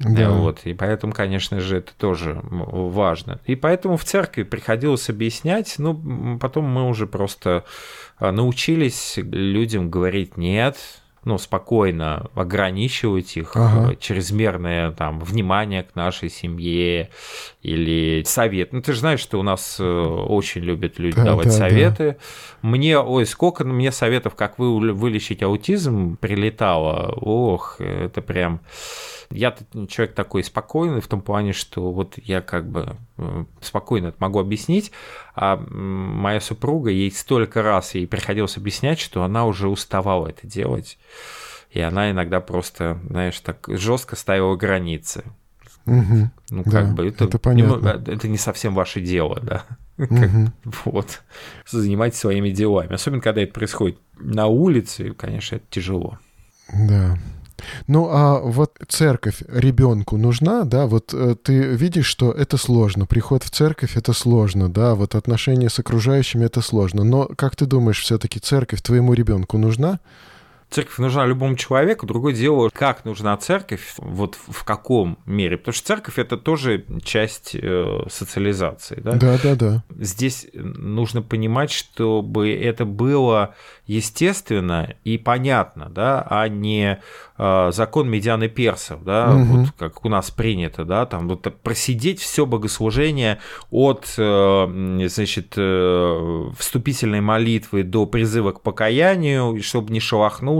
Да. Вот, и поэтому, конечно же, это тоже важно. И поэтому в церкви приходилось объяснять, ну, потом мы уже просто а, научились людям говорить «нет», ну, спокойно ограничивать их ага. Э, чрезмерное там внимание к нашей семье или совет. Ну, ты же знаешь, что у нас э, очень любят люди да, давать да, советы. Да. Мне, ой, сколько мне советов, как вы вылечить аутизм, прилетало. Ох, это прям я человек такой спокойный в том плане, что вот я как бы э, спокойно это могу объяснить, а моя супруга, ей столько раз ей приходилось объяснять, что она уже уставала это делать. И она иногда просто, знаешь, так жестко ставила границы. Угу. Ну, как да, бы это, это, понятно. это не совсем ваше дело, да. Угу. вот. Занимайтесь своими делами. Особенно, когда это происходит на улице, конечно, это тяжело. Да. Ну, а вот церковь ребенку нужна, да, вот э, ты видишь, что это сложно, приход в церковь это сложно, да, вот отношения с окружающими это сложно, но как ты думаешь, все-таки церковь твоему ребенку нужна? Церковь нужна любому человеку. Другое дело, как нужна церковь, вот в каком мере. Потому что церковь это тоже часть э, социализации. Да? да, да, да. Здесь нужно понимать, чтобы это было естественно и понятно, да, а не э, закон медианы персов, да, угу. вот как у нас принято, да, там вот просидеть все богослужение от, э, значит, вступительной молитвы до призыва к покаянию, чтобы не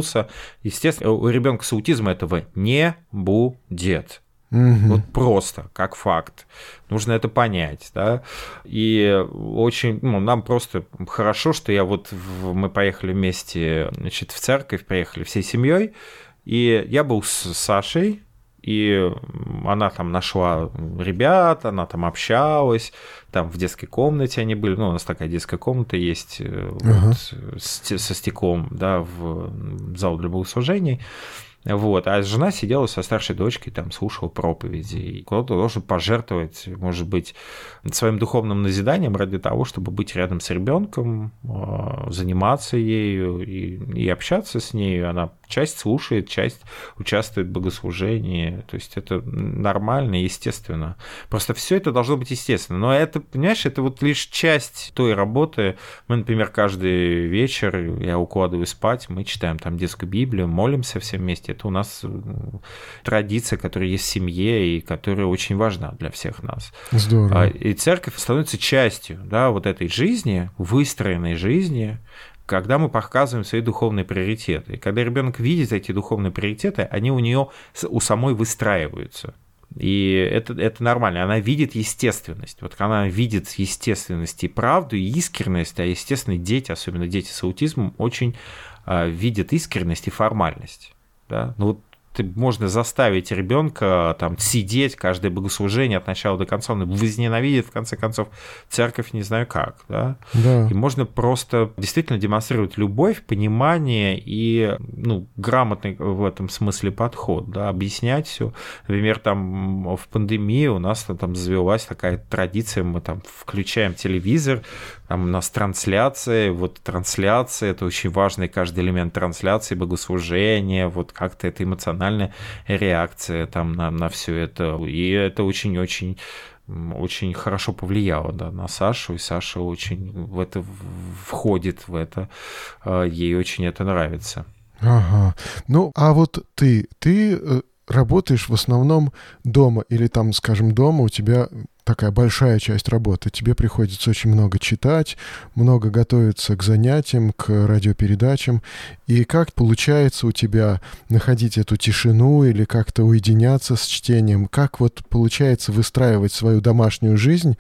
шелохнулся. Естественно, у ребенка с аутизмом этого не будет. Угу. Вот просто, как факт. Нужно это понять, да. И очень, ну, нам просто хорошо, что я вот, в, мы поехали вместе, значит, в церковь, приехали всей семьей, И я был с Сашей, и она там нашла ребят, она там общалась, там в детской комнате они были, ну, у нас такая детская комната есть ага. вот, со стеклом, да, в зал для богослужений. Вот. А жена сидела со старшей дочкой, там, слушала проповеди. И кто-то должен пожертвовать, может быть, своим духовным назиданием ради того, чтобы быть рядом с ребенком, а, заниматься ею и, и общаться с ней. Она часть слушает, часть участвует в богослужении. То есть это нормально, естественно. Просто все это должно быть естественно. Но это, понимаешь, это вот лишь часть той работы. Мы, например, каждый вечер я укладываю спать, мы читаем там детскую Библию, молимся все вместе. Это у нас традиция, которая есть в семье и которая очень важна для всех нас. Здорово. А, и церковь становится частью да, вот этой жизни, выстроенной жизни, когда мы показываем свои духовные приоритеты. И когда ребенок видит эти духовные приоритеты, они у нее у самой выстраиваются. И это, это нормально. Она видит естественность. Вот она видит естественность и правду, и искренность, а естественно дети, особенно дети с аутизмом, очень э, видят искренность и формальность. Да? Ну вот можно заставить ребенка там сидеть каждое богослужение от начала до конца, он возненавидит, в конце концов, церковь не знаю как, да? да. И можно просто действительно демонстрировать любовь, понимание и, ну, грамотный в этом смысле подход, да, объяснять все. Например, там в пандемии у нас там завелась такая традиция, мы там включаем телевизор, там у нас трансляция, вот трансляция, это очень важный каждый элемент трансляции, богослужения, вот как-то это эмоциональная реакция там на, на все это. И это очень-очень очень хорошо повлияло да, на Сашу, и Саша очень в это входит, в это, а, ей очень это нравится. Ага. Ну, а вот ты, ты э, работаешь в основном дома или там, скажем, дома у тебя такая большая часть работы. Тебе приходится очень много читать, много готовиться к занятиям, к радиопередачам. И как получается у тебя находить эту тишину или как-то уединяться с чтением? Как вот получается выстраивать свою домашнюю жизнь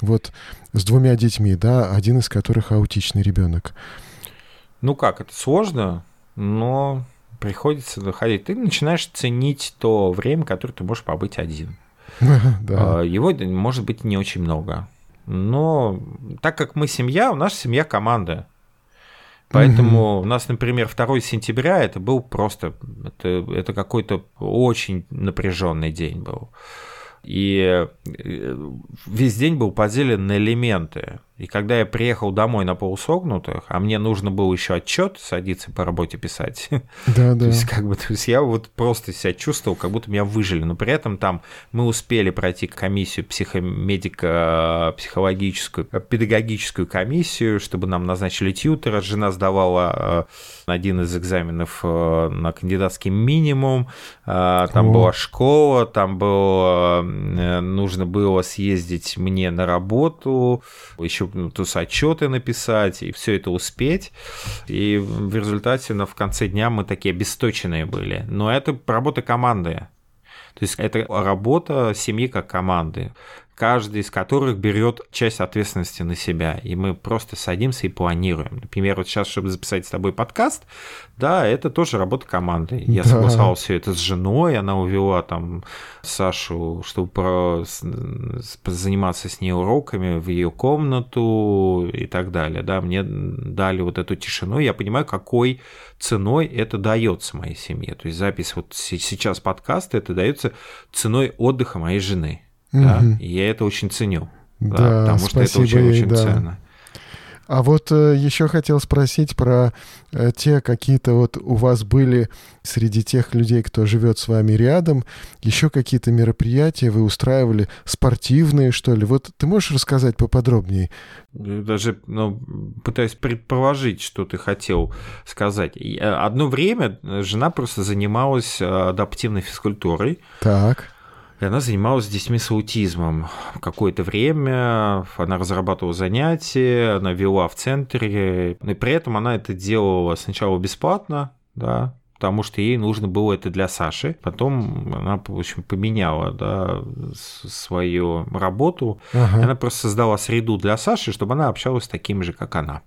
вот с двумя детьми, да, один из которых аутичный ребенок? Ну как, это сложно, но приходится находить. Ты начинаешь ценить то время, которое ты можешь побыть один. А, его может быть не очень много. Но так как мы семья, у нас семья команда. Поэтому у нас, например, 2 сентября это был просто, это, это какой-то очень напряженный день был. И э, весь день был поделен на элементы. И когда я приехал домой на полусогнутых, а мне нужно было еще отчет садиться по работе писать. Да, да. То есть, как бы, то есть я вот просто себя чувствовал, как будто меня выжили. Но при этом там мы успели пройти комиссию психомедико психологическую, педагогическую комиссию, чтобы нам назначили тьютера. Жена сдавала э, один из экзаменов э, на кандидатский минимум. Э, там О. была школа, там было нужно было съездить мне на работу, еще еще ну, то есть отчеты написать и все это успеть. И в результате ну, в конце дня мы такие обесточенные были. Но это работа команды. То есть это работа семьи как команды каждый из которых берет часть ответственности на себя. И мы просто садимся и планируем. Например, вот сейчас, чтобы записать с тобой подкаст, да, это тоже работа команды. Я да. согласовал все это с женой, она увела там Сашу, чтобы про... заниматься с ней уроками в ее комнату и так далее. Да, мне дали вот эту тишину. Я понимаю, какой ценой это дается моей семье. То есть запись вот сейчас подкаста, это дается ценой отдыха моей жены. Да? И я это очень ценю. Да, да потому что это очень, очень да. ценно. А вот э, еще хотел спросить про э, те какие-то вот у вас были среди тех людей, кто живет с вами рядом, еще какие-то мероприятия вы устраивали спортивные, что ли? Вот ты можешь рассказать поподробнее? Даже ну, пытаюсь предположить, что ты хотел сказать. Э, одно время жена просто занималась адаптивной физкультурой. Так. И она занималась детьми с аутизмом. Какое-то время она разрабатывала занятия, она вела в центре. И при этом она это делала сначала бесплатно, да, потому что ей нужно было это для Саши. Потом она, в общем, поменяла да, свою работу. Ага. Она просто создала среду для Саши, чтобы она общалась с такими же, как она.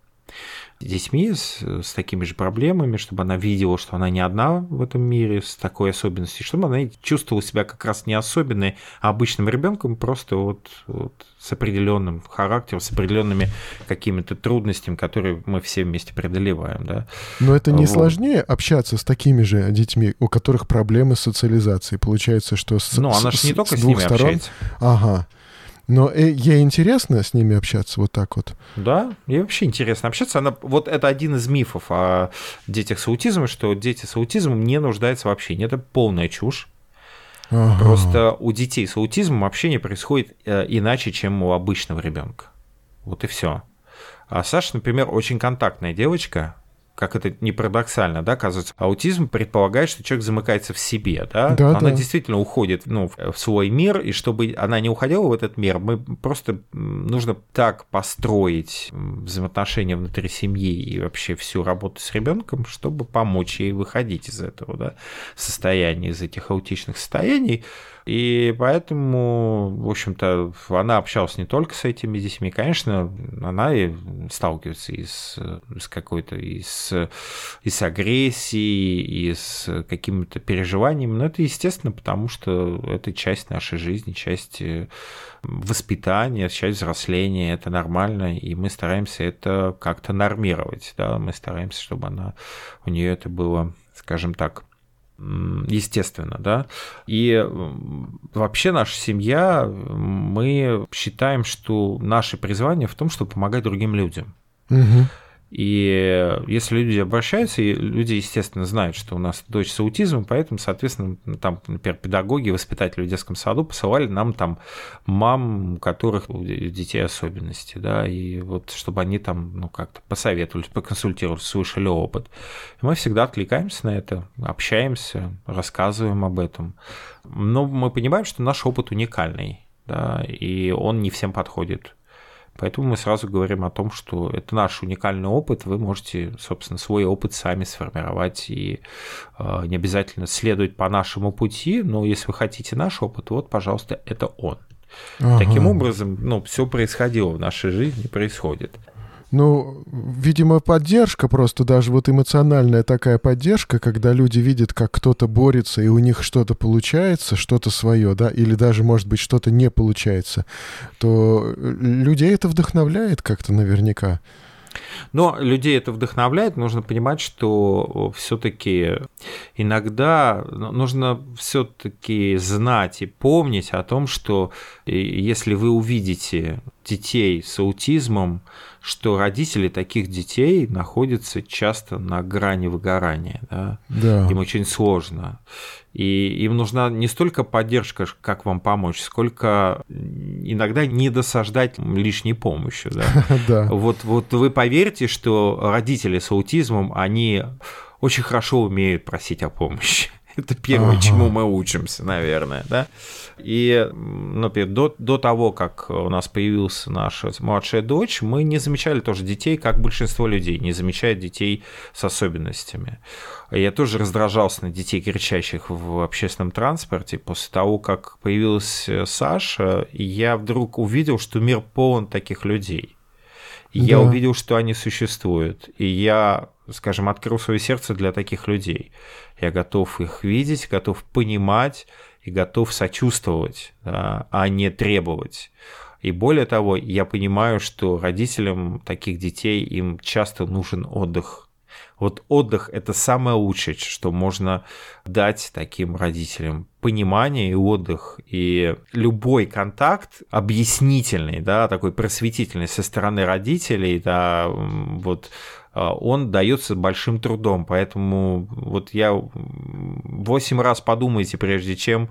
Детьми с, с такими же проблемами, чтобы она видела, что она не одна в этом мире с такой особенностью, чтобы она чувствовала себя как раз не особенной, а обычным ребенком, просто вот, вот с определенным характером, с определенными какими-то трудностями, которые мы все вместе преодолеваем. Да? Но это не вот. сложнее общаться с такими же детьми, у которых проблемы с социализацией. Получается, что с, ну, она с, же не только с, с ними сторон... общается. Ага. Но э, ей интересно с ними общаться вот так вот. Да, ей вообще интересно общаться. Она, вот это один из мифов о детях с аутизмом, что дети с аутизмом не нуждаются в общении. Это полная чушь. Ага. Просто у детей с аутизмом общение происходит э, иначе, чем у обычного ребенка. Вот и все. А Саша, например, очень контактная девочка, как это не парадоксально, да, оказывается, аутизм предполагает, что человек замыкается в себе, да, да она да. действительно уходит ну, в свой мир, и чтобы она не уходила в этот мир, мы просто нужно так построить взаимоотношения внутри семьи и вообще всю работу с ребенком, чтобы помочь ей выходить из этого да, состояния, из этих аутичных состояний, и поэтому, в общем-то, она общалась не только с этими детьми, конечно, она и сталкивается и с, с какой-то, и с, и с агрессией, и с какими-то переживаниями, но это естественно, потому что это часть нашей жизни, часть э, воспитания, часть взросления, это нормально, и мы стараемся это как-то нормировать, да, мы стараемся, чтобы она, у нее это было, скажем так, естественно, да. И вообще наша семья, мы считаем, что наше призвание в том, чтобы помогать другим людям. Угу. И если люди обращаются, и люди, естественно, знают, что у нас дочь с аутизмом, поэтому, соответственно, там, например, педагоги, воспитатели в детском саду посылали нам там мам, у которых у детей особенности, да, и вот чтобы они там, ну, как-то посоветовались, поконсультировались, слышали опыт. И мы всегда откликаемся на это, общаемся, рассказываем об этом. Но мы понимаем, что наш опыт уникальный, да, и он не всем подходит. Поэтому мы сразу говорим о том, что это наш уникальный опыт, вы можете, собственно, свой опыт сами сформировать и э, не обязательно следовать по нашему пути, но если вы хотите наш опыт, вот, пожалуйста, это он. Ага. Таким образом, ну, все происходило в нашей жизни, происходит. Ну, видимо, поддержка просто, даже вот эмоциональная такая поддержка, когда люди видят, как кто-то борется, и у них что-то получается, что-то свое, да, или даже, может быть, что-то не получается, то э, людей это вдохновляет как-то наверняка. Но людей это вдохновляет. Нужно понимать, что все-таки иногда ну, нужно все-таки знать и помнить о том, что если вы увидите детей с аутизмом, что родители таких детей находятся часто на грани выгорания. Да? Да. Им очень сложно. И им нужна не столько поддержка, как вам помочь, сколько иногда не досаждать лишней помощью. Да? да. Вот, вот вы поверьте, что родители с аутизмом, они очень хорошо умеют просить о помощи. Это первое, ага. чему мы учимся, наверное, да. И, например, до, до того, как у нас появилась наша младшая дочь, мы не замечали тоже детей, как большинство людей не замечают детей с особенностями. Я тоже раздражался на детей, кричащих в общественном транспорте. После того, как появилась Саша, я вдруг увидел, что мир полон таких людей. Да. я увидел, что они существуют. И я, скажем, открыл свое сердце для таких людей. Я готов их видеть, готов понимать и готов сочувствовать, да, а не требовать. И более того, я понимаю, что родителям таких детей им часто нужен отдых вот отдых – это самое лучшее, что можно дать таким родителям. Понимание и отдых. И любой контакт объяснительный, да, такой просветительный со стороны родителей, да, вот он дается большим трудом. Поэтому вот я 8 раз подумайте, прежде чем,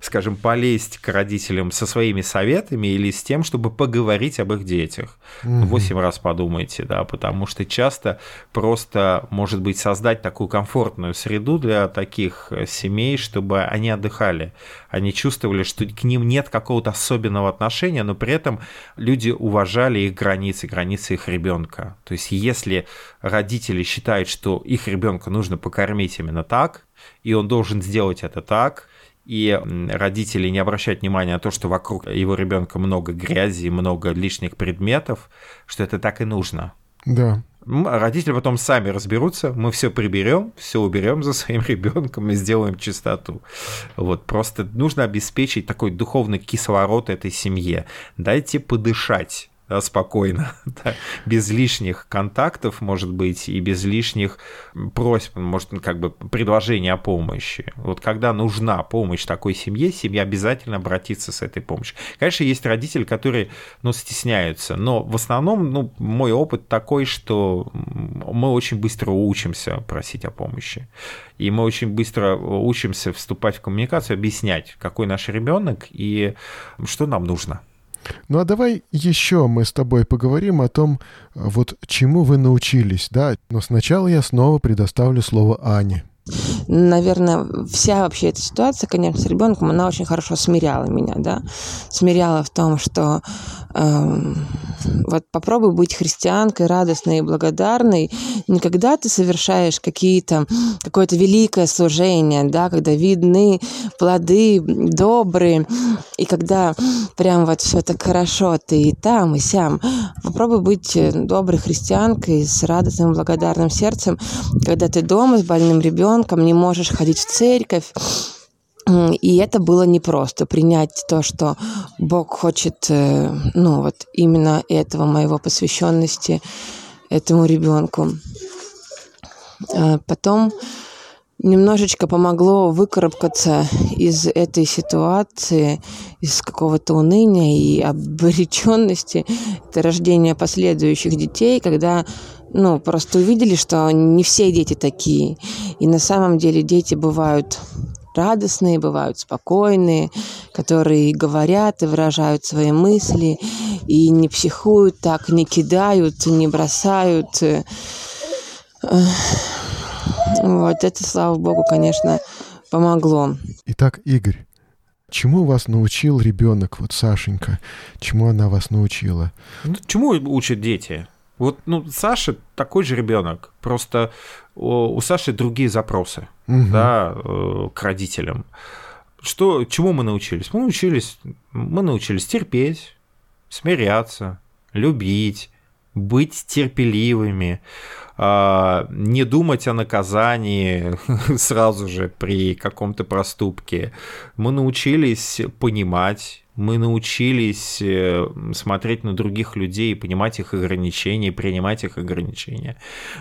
скажем, полезть к родителям со своими советами или с тем, чтобы поговорить об их детях. Угу. 8 раз подумайте, да, потому что часто просто, может быть, создать такую комфортную среду для таких семей, чтобы они отдыхали. Они чувствовали, что к ним нет какого-то особенного отношения, но при этом люди уважали их границы, границы их ребенка. То есть, если родители считают, что их ребенка нужно покормить именно так, и он должен сделать это так, и родители не обращают внимания на то, что вокруг его ребенка много грязи, много лишних предметов, что это так и нужно. Да. Родители потом сами разберутся, мы все приберем, все уберем за своим ребенком и сделаем чистоту. Вот просто нужно обеспечить такой духовный кислород этой семье. Дайте подышать да, спокойно, да, без лишних контактов, может быть, и без лишних просьб, может, как бы предложений о помощи. Вот когда нужна помощь такой семье, семья обязательно обратится с этой помощью. Конечно, есть родители, которые, ну, стесняются, но в основном, ну, мой опыт такой, что мы очень быстро учимся просить о помощи. И мы очень быстро учимся вступать в коммуникацию, объяснять, какой наш ребенок и что нам нужно. Ну а давай еще мы с тобой поговорим о том, вот чему вы научились, да? Но сначала я снова предоставлю слово Ане наверное, вся вообще эта ситуация, конечно, с ребенком, она очень хорошо смиряла меня, да, смиряла в том, что э, вот попробуй быть христианкой, радостной и благодарной, не когда ты совершаешь какие-то, какое-то великое служение, да, когда видны плоды добрые, и когда прям вот все так хорошо, ты и там, и сям. Попробуй быть доброй христианкой с радостным, благодарным сердцем, когда ты дома с больным ребенком, ребенком, не можешь ходить в церковь. И это было непросто, принять то, что Бог хочет, э, ну вот именно этого моего посвященности этому ребенку. А потом немножечко помогло выкарабкаться из этой ситуации, из какого-то уныния и обреченности. Это рождение последующих детей, когда ну, просто увидели, что не все дети такие. И на самом деле дети бывают радостные, бывают спокойные, которые говорят и выражают свои мысли, и не психуют так, не кидают, не бросают. Вот это, слава богу, конечно, помогло. Итак, Игорь, чему вас научил ребенок, вот Сашенька? Чему она вас научила? Ну, чему учат дети? Вот, ну, Саша такой же ребенок, просто у, Саши другие запросы, угу. да, э, к родителям. Что, чему мы научились? Мы научились, мы научились терпеть, смиряться, любить, быть терпеливыми, а, не думать о наказании сразу же при каком-то проступке. Мы научились понимать, мы научились э, смотреть на других людей, понимать их ограничения, принимать их ограничения.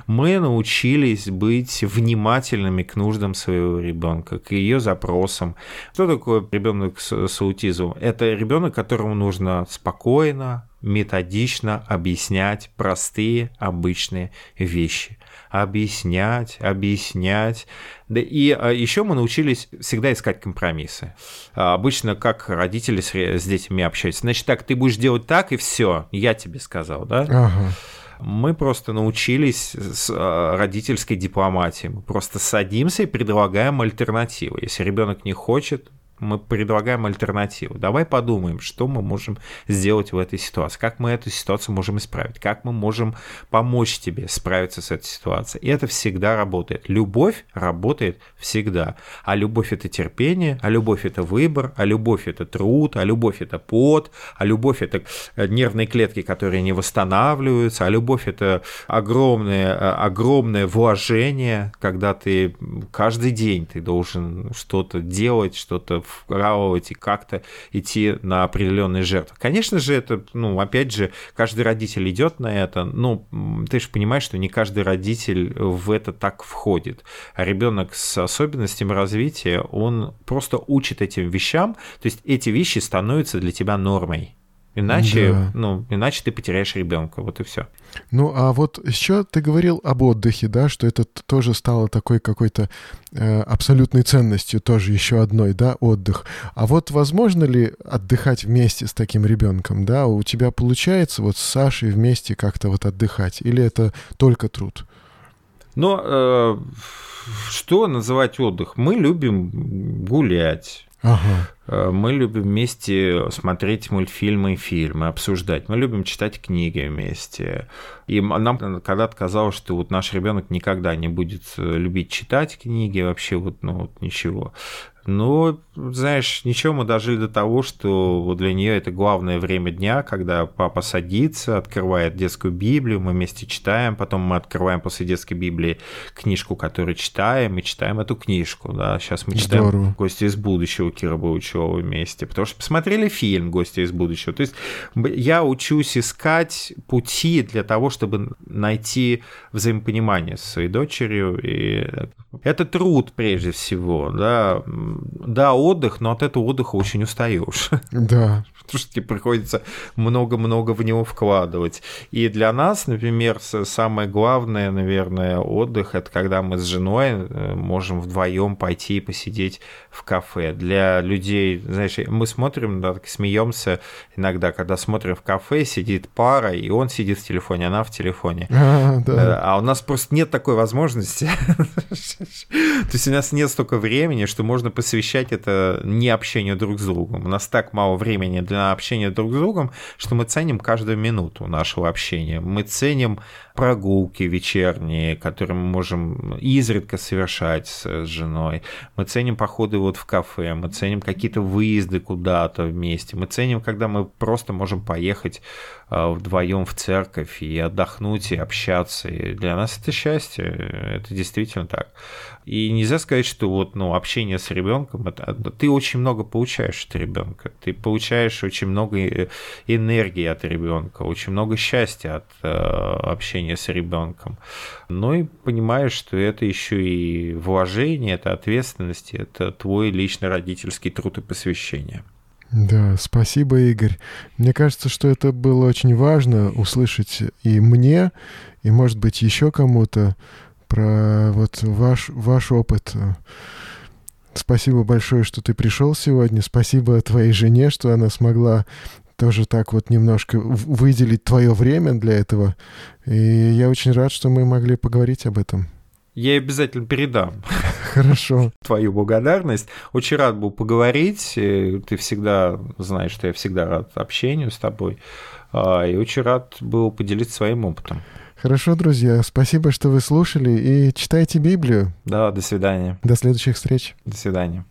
Мы научились быть внимательными к нуждам своего ребенка, к ее запросам. Что такое ребенок с аутизмом? Это ребенок, которому нужно спокойно, методично объяснять простые, обычные вещи. Объяснять, объяснять. Да и а, еще мы научились всегда искать компромиссы. А, обычно как родители с, с детьми общаются. Значит, так, ты будешь делать так, и все, я тебе сказал, да? Ага. Мы просто научились с а, родительской дипломатии. Мы просто садимся и предлагаем альтернативы. Если ребенок не хочет, мы предлагаем альтернативу. Давай подумаем, что мы можем сделать в этой ситуации, как мы эту ситуацию можем исправить, как мы можем помочь тебе справиться с этой ситуацией. И это всегда работает. Любовь работает всегда. А любовь это терпение, а любовь это выбор, а любовь это труд, а любовь это пот, а любовь это э, нервные клетки, которые не восстанавливаются, а любовь это огромное, э, огромное вложение, когда ты каждый день ты должен что-то делать, что-то вкалывать и как-то идти на определенные жертвы. Конечно же, это, ну, опять же, каждый родитель идет на это, ну, ты же понимаешь, что не каждый родитель в это так входит. А ребенок с особенностями развития, он просто учит этим вещам, то есть эти вещи становятся для тебя нормой. Иначе, да. ну, иначе ты потеряешь ребенка, вот и все. Ну, а вот еще ты говорил об отдыхе, да, что это тоже стало такой какой-то э, абсолютной ценностью, тоже еще одной, да, отдых. А вот возможно ли отдыхать вместе с таким ребенком, да? У тебя получается вот с Сашей вместе как-то вот отдыхать, или это только труд? Но э, что называть отдых? Мы любим гулять. Ага Э, мы любим вместе смотреть мультфильмы и фильмы, обсуждать. Мы любим читать книги вместе. И нам когда-то казалось, что вот наш ребенок никогда не будет э, любить читать книги, вообще вот, ну, вот ничего. Но, знаешь, ничего, мы дожили до того, что вот для нее это главное время дня, когда папа садится, открывает детскую Библию, мы вместе читаем, потом мы открываем после детской Библии книжку, которую читаем, и читаем эту книжку. Да. Сейчас мы читаем Здорово. «Гости из будущего» Кира Баучева вместе, потому что посмотрели фильм «Гости из будущего». То есть я учусь искать пути для того, чтобы найти взаимопонимание с своей дочерью. И это труд прежде всего, да, да, отдых, но от этого отдыха очень устаешь. Да. Потому что приходится много-много в него вкладывать. И для нас, например, самое главное, наверное, отдых это когда мы с женой э, можем вдвоем пойти и посидеть в кафе. Для людей, знаешь, мы смотрим, да, так смеемся иногда, когда смотрим в кафе, сидит пара, и он сидит в телефоне, она в телефоне. А, да. Э, а у нас просто нет такой возможности. То есть у нас нет столько времени, что можно посвящать это не общению друг с другом. У нас так мало времени для общения друг с другом, что мы ценим каждую минуту нашего общения. Мы ценим прогулки вечерние, которые мы можем изредка совершать с женой. Мы ценим походы вот в кафе, мы ценим какие-то выезды куда-то вместе. Мы ценим, когда мы просто можем поехать а, вдвоем в церковь и отдохнуть, и общаться. И для нас это счастье, это действительно так. И нельзя сказать, что вот, ну, общение с ребенком, это, ты очень много получаешь от ребенка, ты получаешь очень много э, энергии от ребенка, очень много счастья от э, общения с ребенком. Ну и понимаешь, что это еще и вложение, это ответственность, это твой личный родительский труд и посвящение. Да, спасибо, Игорь. Мне кажется, что это было очень важно услышать и мне, и, может быть, еще кому-то про вот ваш, ваш опыт. Спасибо большое, что ты пришел сегодня. Спасибо твоей жене, что она смогла тоже так вот немножко выделить твое время для этого. И я очень рад, что мы могли поговорить об этом. Я обязательно передам. Хорошо. Твою благодарность. Очень рад был поговорить. Ты всегда знаешь, что я всегда рад общению с тобой. А, и очень рад был поделиться своим опытом. Хорошо, друзья. Спасибо, что вы слушали и читайте Библию. Да, до свидания. До следующих встреч. До свидания.